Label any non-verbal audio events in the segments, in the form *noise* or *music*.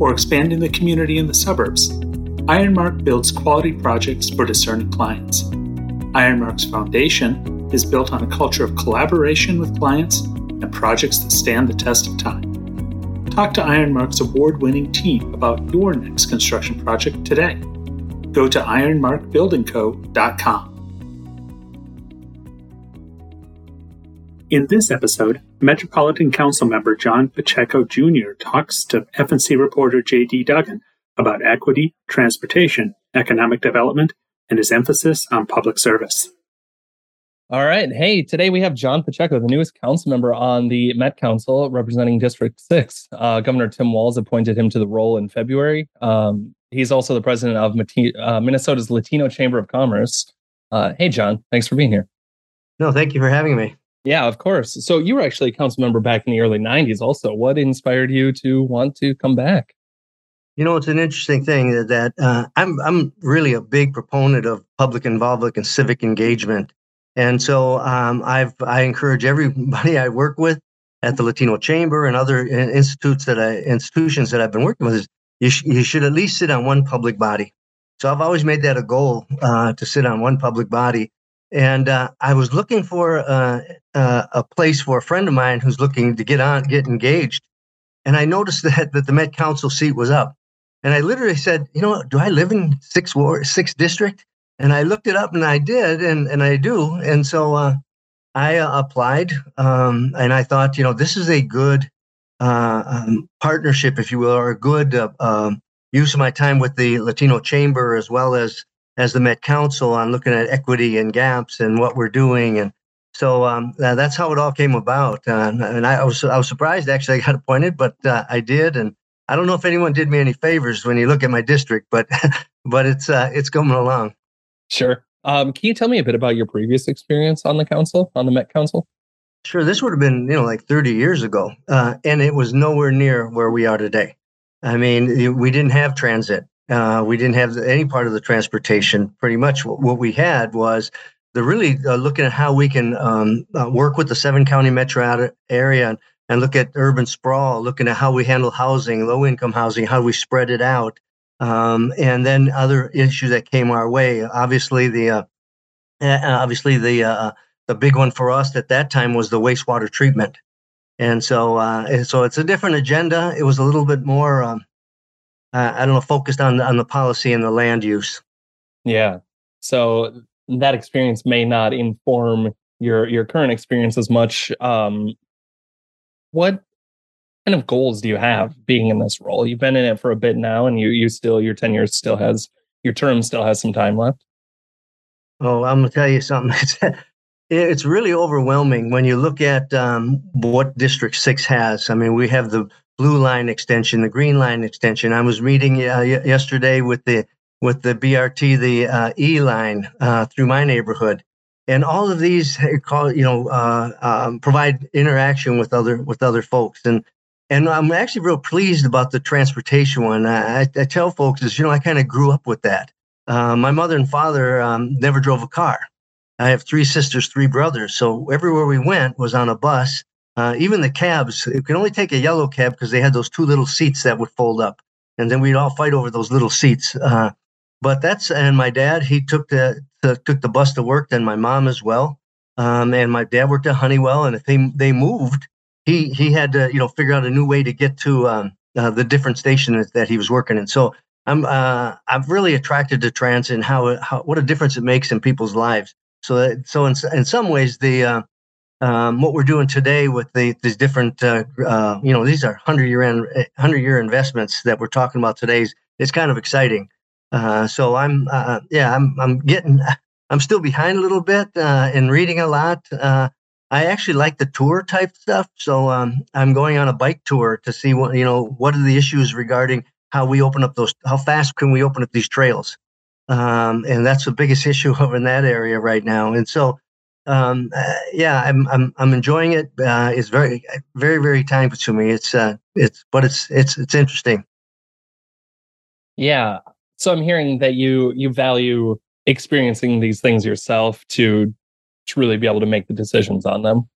or expanding the community in the suburbs, Ironmark builds quality projects for discerning clients. Ironmark's foundation is built on a culture of collaboration with clients and projects that stand the test of time. Talk to Ironmark's award winning team about your next construction project today. Go to ironmarkbuildingco.com. In this episode, Metropolitan Council member John Pacheco Jr. talks to FNC reporter J.D. Duggan about equity, transportation, economic development, and his emphasis on public service. All right. Hey, today we have John Pacheco, the newest council member on the Met Council representing District 6. Uh, Governor Tim Walz appointed him to the role in February. Um, he's also the president of uh, Minnesota's Latino Chamber of Commerce. Uh, hey, John, thanks for being here. No, thank you for having me. Yeah, of course. So you were actually a council member back in the early 90s also. What inspired you to want to come back? You know, it's an interesting thing that uh, I'm I'm really a big proponent of public involvement and civic engagement. And so um, I've I encourage everybody *laughs* I work with at the Latino Chamber and other institutes that I institutions that I've been working with is you, sh- you should at least sit on one public body. So I've always made that a goal uh, to sit on one public body. And uh, I was looking for uh, uh a place for a friend of mine who's looking to get on, get engaged. And I noticed *laughs* that that the Met Council seat was up. And I literally said, you know, do I live in six ward, six district? and I looked it up and I did, and, and I do. And so uh, I uh, applied um, and I thought, you know, this is a good uh, um, partnership, if you will, or a good um, use of my time with the Latino Chamber as well as as the Met Council on looking at equity and gaps and what we're doing. And so um, uh, that's how it all came about. Uh, and I was I was surprised actually *laughs* I got appointed, but I did. And I don't know if anyone did me any favors when you look at my district, but *laughs* but it's it's coming along. Sure. Um, can you tell me a bit about your previous experience on the council, on the Met Council? Sure. This would have been, you know, like 30 years ago, uh, and it was nowhere near where we are today. I mean, we didn't have transit. Uh, we didn't have any part of the transportation. Pretty much what we had was the really uh, looking at how we can um, uh, work with the seven county metro area and, and look at urban sprawl, looking at how we handle housing, low income housing, how we spread it out, um, and then other issues that came our way. Obviously, the uh, obviously the uh, the big one for us at that time was the wastewater treatment, and so uh, so it's a different agenda. It was a little bit more, um, I don't know, focused on on the policy and the land use. Yeah. So that experience may not inform your your current experience as much. Um, what kind of goals do you have being in this role? You've been in it for a bit now, and you you still your tenure still has your term still has some time left. Oh, I'm gonna tell you something. *laughs* It's it's really overwhelming when you look at um, what District Six has. I mean, we have the blue line extension, the green line extension. I was meeting uh, yesterday with the with the BRT, the uh, E line uh, through my neighborhood, and all of these call you know uh, um, provide interaction with other with other folks. And and I'm actually real pleased about the transportation one. I, I tell folks is, you know, I kind of grew up with that. Uh, my mother and father um, never drove a car. I have three sisters, three brothers. So everywhere we went was on a bus. Uh, even the cabs, it could only take a yellow cab because they had those two little seats that would fold up. And then we'd all fight over those little seats. Uh, but that's, and my dad, he took the, the, took the bus to work, and my mom as well. Um, and my dad worked at Honeywell. And if they, they moved, he he had to you know figure out a new way to get to um, uh, the different stations that he was working in. So I'm uh, I'm really attracted to transit and how, how what a difference it makes in people's lives. So that, so in in some ways the uh, um, what we're doing today with the these different uh, uh, you know these are hundred year hundred year investments that we're talking about today is it's kind of exciting. Uh, so I'm yeah I'm I'm getting I'm still behind a little bit in reading a lot. I actually like the tour type stuff. So um, I'm going on a bike tour to see what you know what are the issues regarding how we open up those, how fast can we open up these trails? Um, and that's the biggest *laughs* issue over in that area right now. And so, um, uh, yeah, I'm, I'm, I'm enjoying it. Uh, it's very, very, very time consuming. It's, uh, it's, but it's, it's, it's interesting. Yeah. So I'm hearing that you, you value experiencing these things yourself to, to really be able to make the decisions on them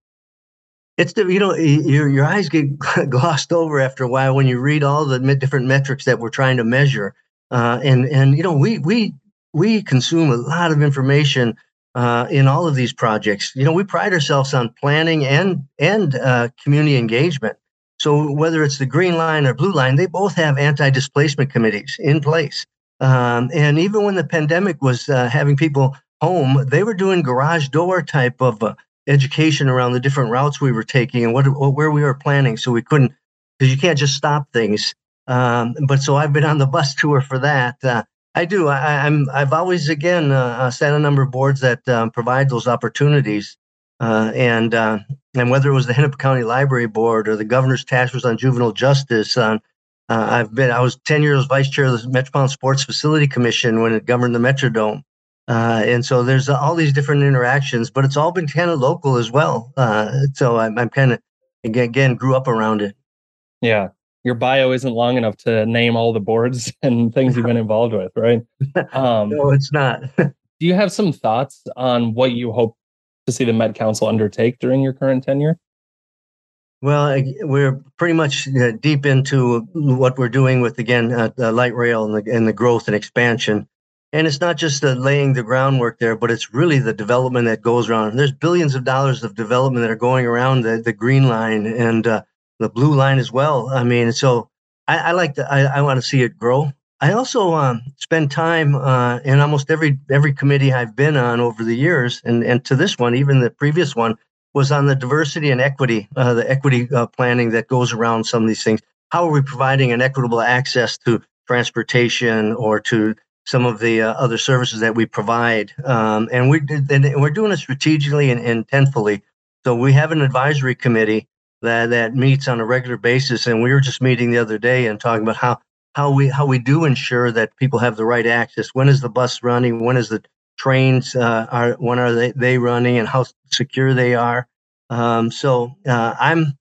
it's the you know your your eyes get *laughs* glossed over after a while when you read all the different metrics that we're trying to measure uh, and and you know we we we consume a lot of information uh, in all of these projects you know we pride ourselves on planning and and uh, community engagement so whether it's the green line or blue line they both have anti-displacement committees in place um, and even when the pandemic was uh, having people home they were doing garage door type of uh, education around the different routes we were taking and what, where we were planning. So we couldn't, because you can't just stop things. Um, but so I've been on the bus *laughs* tour for that. Uh, I do. I, am I've always again uh, uh, sat on a number of boards that um, provide those opportunities. Uh, and uh, and whether it was the Hennepin County Library Board or the Governor's Task Force on Juvenile Justice, uh, I've been. I was ten years vice chair of the Metropolitan Sports Facility Commission when it governed the Metrodome. Uh, and so there's all these different interactions, but it's all been kind of local as well. So I'm, I'm kind of again, again grew up around it. Yeah, your bio isn't long enough to name all the boards *laughs* and things you've been involved with, right? *laughs* Um, no, it's not. *laughs* do you have some thoughts on what you hope to see the Met Council undertake during your current tenure? Well, we're pretty much uh, deep into what we're doing with again uh, the light rail and the, and the growth and expansion. And it's not just the laying the groundwork there, but it's really the development that goes around. There's billions of dollars of development that are going around the, the green line and uh, the blue line as well. I mean, so I, I like to, I, I want to see it grow. I also um, spend time uh, in almost every every committee I've been on over the years, and and to this one, even the previous one was on the diversity and equity, uh, the equity uh, planning that goes around some of these things. How are we providing an equitable access to transportation or to some of the uh, other services that we provide. Um, and, we, and we're doing it strategically and intentfully. So we have an advisory committee that, that meets on a regular basis. And we were just meeting the other day and talking about how, how, we, how we do ensure that people have the right access. When is the bus running? When is the trains uh, are when are they, they running and how secure they are um, so uh, i'm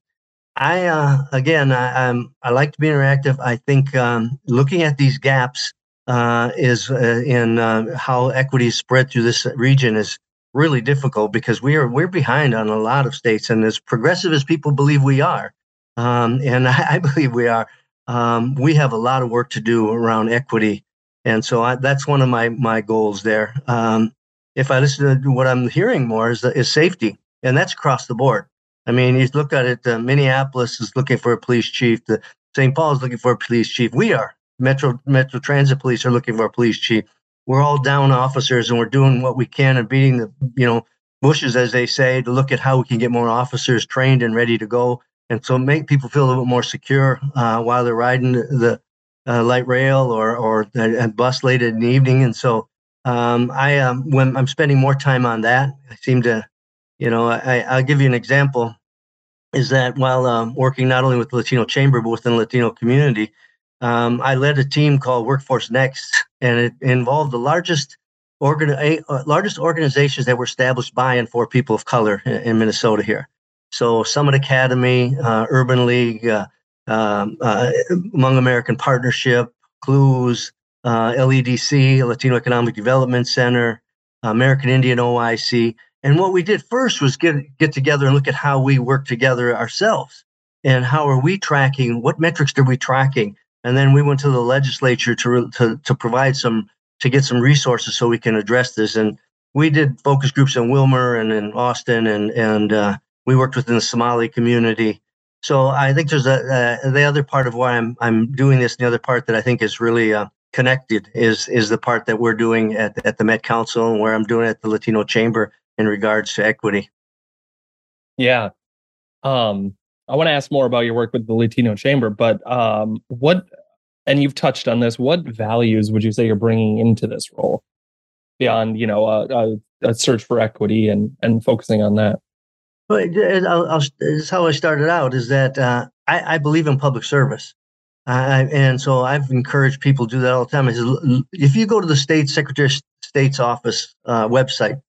i uh, again I, am i like to be interactive i think um, looking at these gaps uh, is uh, in uh, how equity is spread through this region is really difficult because we are we're behind on a lot of states, and as progressive as people believe we are, um, and *laughs* I, I, believe we are, um, we have a lot of work to do around equity, and so I, that's one of my my goals there. Um, if I listen to what I'm hearing more is is safety, and that's across the board. I mean, you look at it. Uh, Minneapolis is looking for a police chief. The St. Paul is looking for a police chief. We are. Metro Metro Transit Police are looking for a police chief. We're all down officers, and we're doing what we can and beating the you know bushes, as they say, to look at how we can get more officers trained and ready to go, and so make people feel a little bit more secure uh, while they're riding the uh, light rail or or a bus late in the evening. And so um, I um, when I'm spending more time on that, I seem to, you know, I, I'll give you an example. Is that while um, working not only with the Latino Chamber but within the Latino community, um, I led a team called Workforce Next, and it involved the largest organ- uh, largest organizations that were established by and for people of color in, in Minnesota here. So Summit Academy, uh, Urban League, uh, um, uh, Hmong American Partnership, CLUES, uh, LEDC, Latino Economic Development Center, American Indian OIC. And what we did first was get get together and look at how we work together ourselves and how are we tracking, what metrics are we tracking and then we went to the legislature to to to provide some to get some resources so we can address this. And we did focus groups in Willmar and in Austin, and and uh, we worked within the Somali community. So I think there's a the other part of why I'm I'm doing this. The other part that I think is really uh, connected is is the part that we're doing at at the Met Council and where I'm doing at the Latino Chamber in regards to equity. Yeah. Um, I want to ask more about your work with the Latino Chamber, but um, what, and you've touched on this, what values would you say you're bringing into this role beyond, you know, a, a, a search for equity and, and focusing on that? Well, I'll, I'll, is how I started out is that uh, I, I, believe in public service. And so I've encouraged people to do that all the time. If you go to the state secretary of state's office uh, website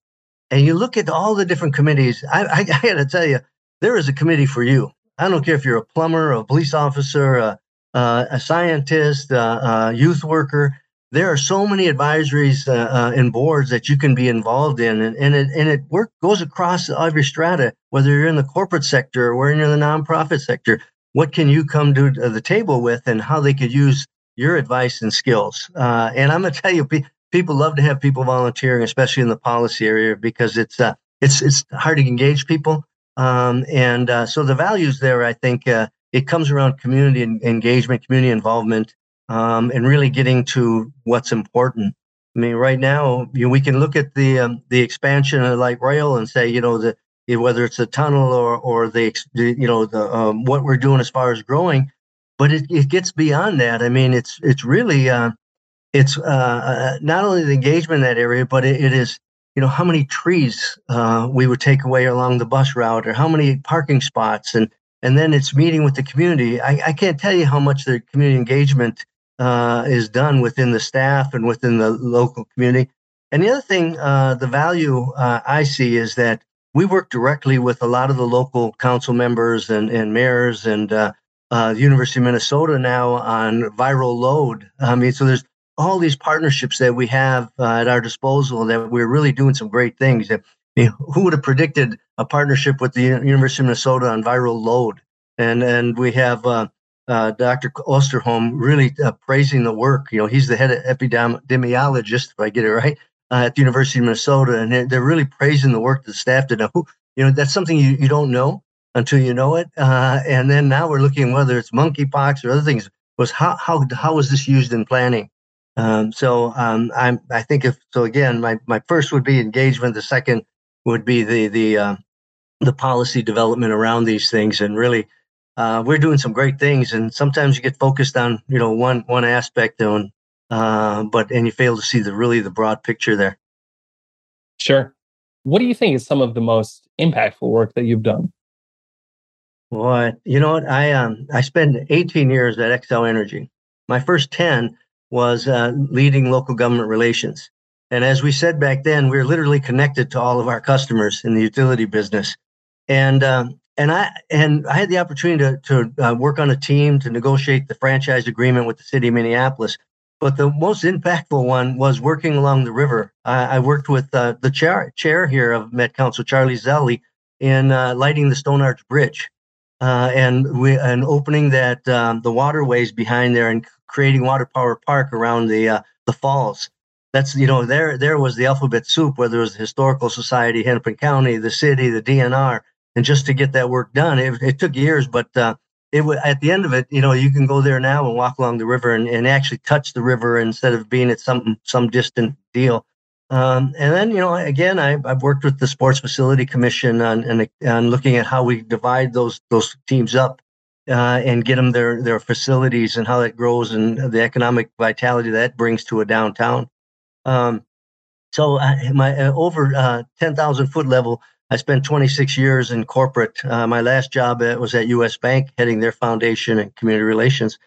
and you look at all the different committees, I, I, *laughs* I got to tell you, there is a committee for you. I don't care if you're a plumber, a police officer, a, a scientist, a, a, youth worker. There are so many advisories uh, uh, and boards that you can be involved in, and, and it and it work goes across every strata. Whether you're in the corporate sector or whether you're in the nonprofit sector, what can you come to the table with, and how they could use your advice and skills. Uh, and I'm to *laughs* tell you, people love to have people volunteering, especially in the policy area, because it's uh, it's it's hard to engage people. Um, and uh, so the values there, I think, uh, it comes around community engagement, community involvement, um, and really getting to what's important. I mean, right now, you know, we can look at the um, the expansion of light rail and say, you know, the whether it's a tunnel or or the you know the um, what we're doing as far as growing, but it, it gets beyond that. I mean, it's it's really uh, it's uh, uh, not only the engagement in that area, but it, it is you know how many trees uh, we would take away along the bus route, or how many parking spots, and and then it's meeting with the community. I, I can't tell you how much the community engagement uh, is done within the staff and within the local community. And the other thing, uh, the value uh, I see is that we work directly with a lot of the local council members and, and mayors and uh, uh, the University of Minnesota now on viral load. I mean, so there's all these partnerships that we have uh, at our disposal that we're really doing some great things. I mean, who would have predicted a partnership with the University of Minnesota on viral load? And and we have uh, uh, Dr. Osterholm really uh, praising the work. You know, he's the head of epidemiologist, if I get it right, uh, at the University of Minnesota, and they're really praising the work that the staff did. Now, who, you know, that's something you, you don't know until you know it. Uh, and then now we're looking whether it's monkeypox or other things. Was how how how was this used in planning? Um, so um, I'm I think if so again, my my first would be engagement. The second would be the the uh, the policy development around these things, and really uh, we're doing some great things. And sometimes you get focused on you know one one aspect, and uh, but and you fail to see the really the broad picture there. Sure. What do you think is some of the most impactful work that you've done? Well, you know what? I um I spent 18 years at Xcel Energy. My first 10 was uh, leading local government relations. And as we said back then, we are literally connected to all of our customers in the utility business. And um, and I and I had the opportunity to to uh, work on a team to negotiate the franchise agreement with the city of Minneapolis. But the most impactful one was working along the river. I, I worked with uh, the chair chair here of Met Council, Charlie Zelle, in uh, lighting the Stone Arch Bridge uh, and we and opening that um, the waterways behind there and creating water power park around the uh, the falls. That's you know there there was the alphabet soup, whether it was the historical society, Hennepin County, the city, the DNR, and just to get that work done, it, it took years, but uh, it was at the end of it, you know, you can go there now and walk along the river and, and actually touch the river instead of being at some some distant deal. Um, and then, you know, again, I, have worked with the Sports Facility Commission on, on, on, looking at how we divide those those teams up uh, and get them their their facilities and how that grows and the economic vitality that brings to a downtown. Um, so, I, my uh, over uh, ten thousand foot level, I spent 26 years in corporate. Uh, my last job uh, was at U.S. Bank, heading their foundation and community relations.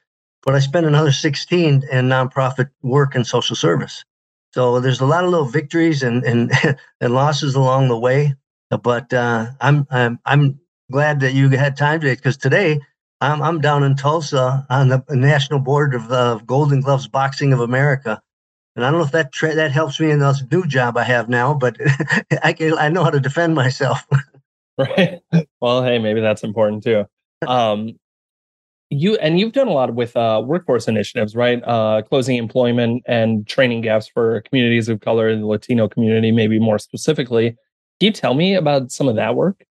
But I spent another 16 in nonprofit work and social service. So there's a lot of little victories and and, *laughs* and losses along the way. But uh, I'm I'm I'm glad that you had time today because today I'm I'm down in Tulsa on the national board of uh, Golden Gloves Boxing of America, and I don't know if that tra- that helps me in this new job I have now, but *laughs* I can I know how to defend myself. *laughs* right. Well, hey, maybe that's important too. Um, you and you've done a lot with uh, workforce initiatives, right? Uh, closing employment and training gaps for communities of color and the Latino community, maybe more specifically. Can you tell me about some of that work?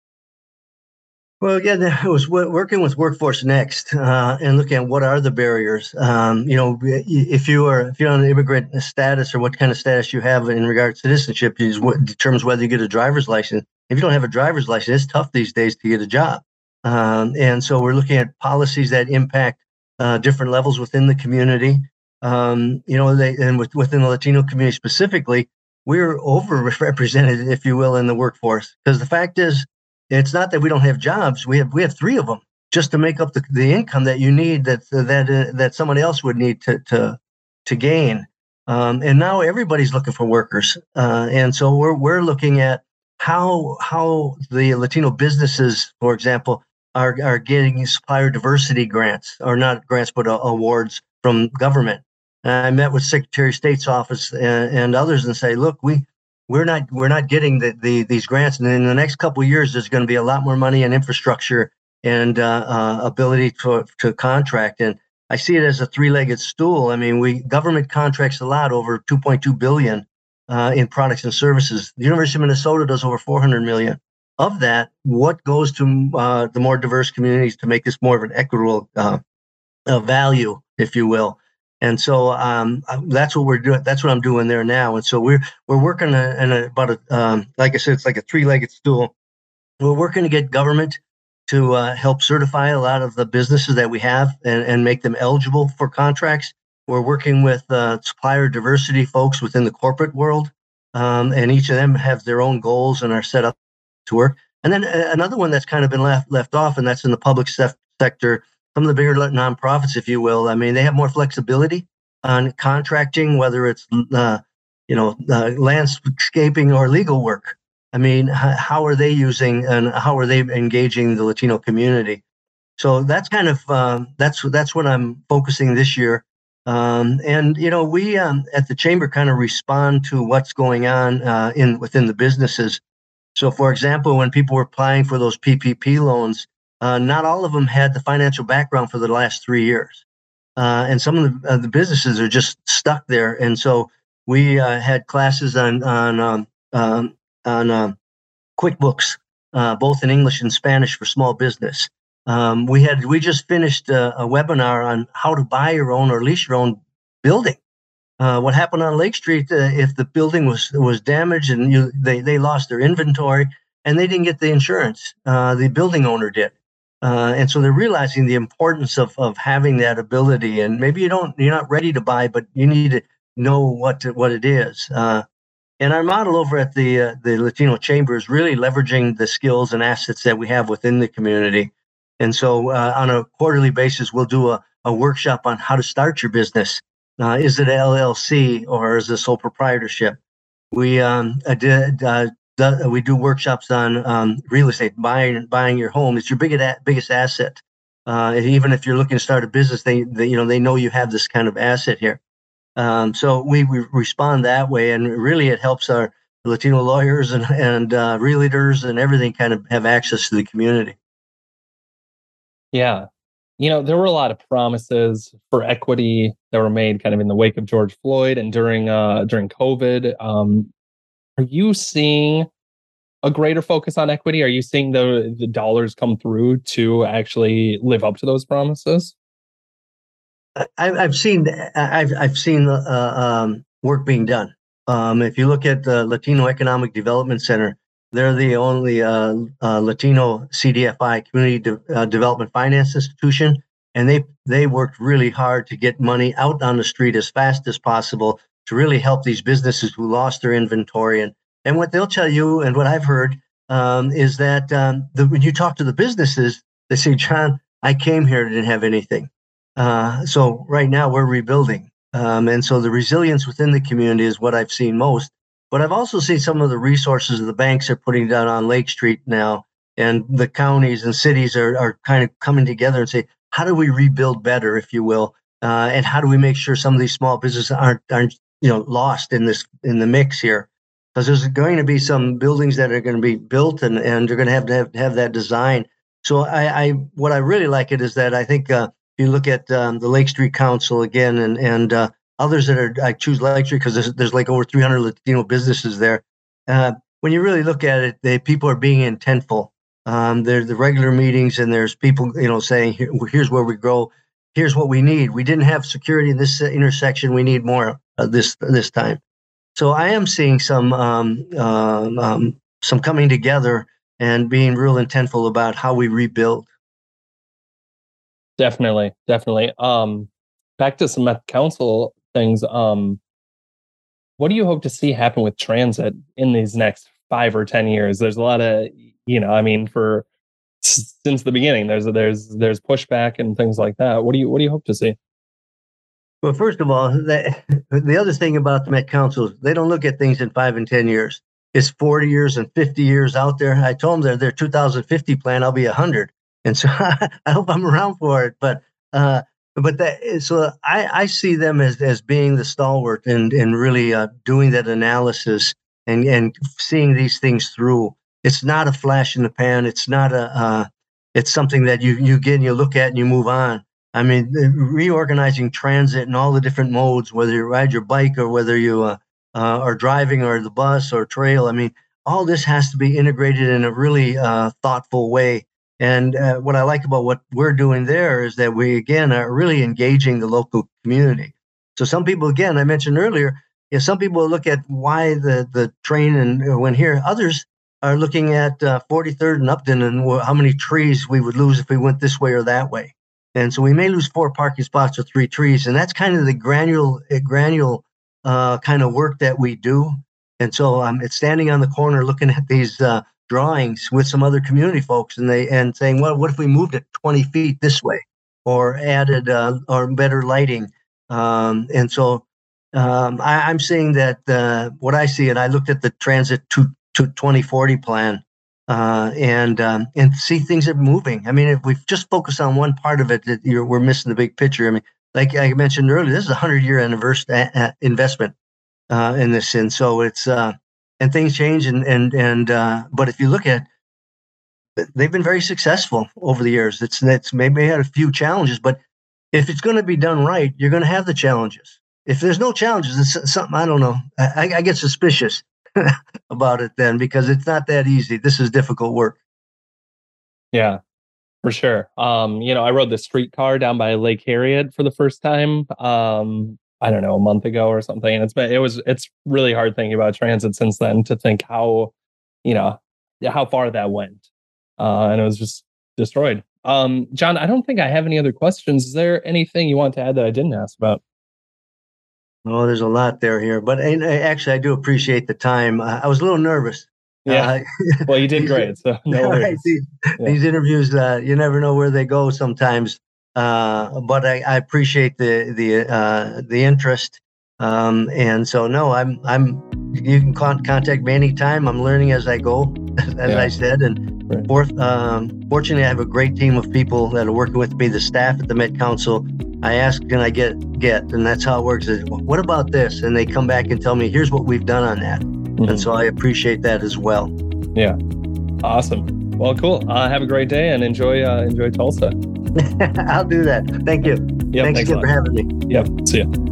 Well, again, I was working with Workforce Next uh, and looking at what are the barriers. Um, you know, if you are if you're on an immigrant status or what kind of status you have in regards to citizenship is what determines whether you get a driver's license. If you don't have a driver's license, it's tough these days to get a job. Um, and so we're looking at policies that impact uh, different levels within the community. Um, you know, they, and with, within the Latino community specifically, we're overrepresented, if you will, in the workforce. Because the fact is, it's not that we don't have jobs. We have we have three of them. just to make up the, the income that you need that that uh, that somebody else would need to to to gain. Um, and now everybody's looking for workers, uh, and so we're we're looking at how how the Latino businesses, for example, are are getting supplier diversity grants or not grants but uh, awards from government. And I met with Secretary of State's office and, and others and say, look, we we're not we're not getting the, the these grants, and in the next couple of years, there's going to be a lot more money in infrastructure and uh, uh, ability to to contract. And I see it as a three-legged stool. I mean, we government contracts a lot over 2.2 billion uh, in products and services. The University of Minnesota does over 400 million. Of that, what goes to uh, the more diverse communities to make this more of an equitable uh, value, if you will? And so um, uh, that's what we're doing. That's what I'm doing there now. And so we're we're working in about a um, like I said, it's like a three-legged stool. We're working to get government to uh, help certify a lot of the businesses that we have and, and make them eligible for contracts. We're working with uh, supplier diversity folks within the corporate world, um, and each of them have their own goals and are set up to work. And then uh, another one that's kind of been left left off, and that's in the public se- sector. Some of the bigger nonprofits, if you will, I mean, they have more flexibility on contracting, whether it's uh, you know uh, landscaping or legal work. I mean, how are they using and how are they engaging the Latino community? So that's kind of um, that's that's what I'm focusing this year. Um, and you know, we um, at the chamber kind of respond to what's going on uh, in within the businesses. So, for example, when people were applying for those PPP loans, uh, not all of them had the financial background for the last three years, uh, and some of the, uh, the businesses are just stuck there. And so, we uh, had classes on on um, um, on uh, QuickBooks, uh, both in English and Spanish for small business. Um, we had we just finished a, a, webinar on how to buy your own or lease your own building. Uh, what happened on Lake Street uh, if the building was was damaged and you, they they lost their inventory and they didn't get the insurance? Uh, the building owner did. Uh, and so they're realizing the importance of, of having that ability and maybe you don't you're not ready to buy but you need to know what to, what it is uh, and our model over at the uh, the Latino Chamber is really leveraging the skills and assets that we have within the community. And so, on a quarterly basis, we'll do a, a workshop on how to start your business. Uh, is it LLC or is it sole proprietorship? We um, did uh, we do workshops on um, real estate, buying buying your home. It's your biggest biggest asset. Uh, even if you're looking to start a business, they, they you know they know you have this kind of asset here. Um, so we, we, respond that way, and really it helps our Latino lawyers and and uh, realtors and everything kind of have access to the community. Yeah, you know there were a lot of promises for equity that were made kind of in the wake of George Floyd and during uh, during COVID. Um, are you seeing a greater focus on equity? Are you seeing the the dollars come through to actually live up to those promises? I, have seen I've I've seen uh, um, work being done. Um, if you look at the Latino Economic Development Center, they're the only uh, uh, Latino CDFI Community De- uh, Development Finance Institution, and they they worked really hard to get money out on the street as fast as possible to really help these businesses who lost their inventory. And and what they'll tell you, and what I've heard, um, is that um, the, when you talk to the businesses, they say, "John, I came here didn't have anything." Uh, so right now we're rebuilding. Um, and so the resilience within the community is what I've seen most. But I've also seen some of the resources the banks are putting down on Lake Street now, and the counties and cities are, are kind of coming together and say, how do we rebuild better, if you will, uh, and how do we make sure some of these small businesses aren't aren't you know lost in this in the mix here? Because there's going to be some buildings that are going to be built, and and they're going to have to have, have that design. So I, I what I really like it is that I think uh, you look at um, the Lake Street Council again, and and uh, others that are I choose Street because there's, there's like over 300 Latino businesses there. Uh, when you really look at it, they people are being intentful. Um, there's the regular meetings, and there's people you know saying Here, here's where we grow, here's what we need. We didn't have security in this intersection. We need more uh, this this time. So I am seeing some um, um, um some coming together and being real intentful about how we rebuild. Definitely, definitely. Um, back to some Council things. Um, what do you hope to see happen with transit in these next five or ten years? There's a lot of, you know, I mean, for since the beginning. There's there's there's pushback and things like that. What do you what do you hope to see? Well, first of all, the, *laughs* the other thing about the Met Council is they don't look at things in five and ten years. It's forty years and fifty years out there. I told them that their 2050 plan, I'll be hundred, and so *laughs* I hope I'm around for it. But uh, but that so I, I see them as as being the stalwart and and really uh, doing that analysis and and seeing these things through. It's not a flash in the pan. It's not a. Uh, it's something that you you get and you look at and you move on. I mean, reorganizing transit and all the different modes, whether you ride your bike or whether you uh, uh, are driving or the bus or trail. I mean, all this has to be integrated in a really uh, thoughtful way. And uh, what I like about what we're doing there is that we again are really engaging the local community. So some people, again, I mentioned earlier, you know, some people look at why the the train and uh, when here, others are looking at uh, 43rd and Upton and how many trees we would lose if we went this way or that way. And so we may lose four parking spots or three trees, and that's kind of the granule uh, granule uh, kind of work that we do. And so um, standing on the corner looking at these uh, drawings with some other community folks, and they and saying, well, what if we moved it 20 feet this way, or added uh, or better lighting? Um, and so um, I, am seeing that uh, what I see, and I looked at the transit to, to 2040 plan, uh, and um, and see things are moving. I mean, if we just focus on one part of it, that we're missing the big picture. I mean, like I mentioned earlier, this is a hundred year anniversary investment uh, in this, and so it's uh, and things change, and and and uh, but if you look at they've been very successful over the years. It's it's maybe had a few challenges, but if it's going to be done right, you're going to have the challenges. If there's no challenges, it's something I don't know. I, I get suspicious *laughs* about it then because it's not that easy. This is difficult work. Yeah, for sure. Um, you know, I rode the streetcar down by Lake Harriet for the first time. Um, I don't know, a month ago or something. And it's been it was it's really hard thinking about transit since then to think how, you know, how far that went. Uh, and it was just destroyed. Um, John, I don't think I have any other questions. Is there anything you want to add that I didn't ask about? Oh, there's a lot there here, but actually, I do appreciate the time. Uh, I was a little nervous. Yeah. Uh, well, you did *laughs* great. So no *laughs* worries. these, yeah. these, interviews, uh, you never know where they go sometimes. Uh, but I, I, appreciate the the uh, the interest. Um, and so, no, I'm I'm. You can con- contact me anytime. I'm learning as I go, *laughs* as yeah. I said. And right. fourth, um, fortunately, I have a great team of people that are working with me. The staff at the Met Council I ask, can I get get? And that's how it works. Is what about this? And they come back and tell me, here's what we've done on that. Mm-hmm. And so I appreciate that as well. Yeah, awesome. Well, cool. Uh, have a great day and enjoy uh, enjoy Tulsa. I'll do that. Thank you. Yep, thanks, thanks again for having me. Yep. See you.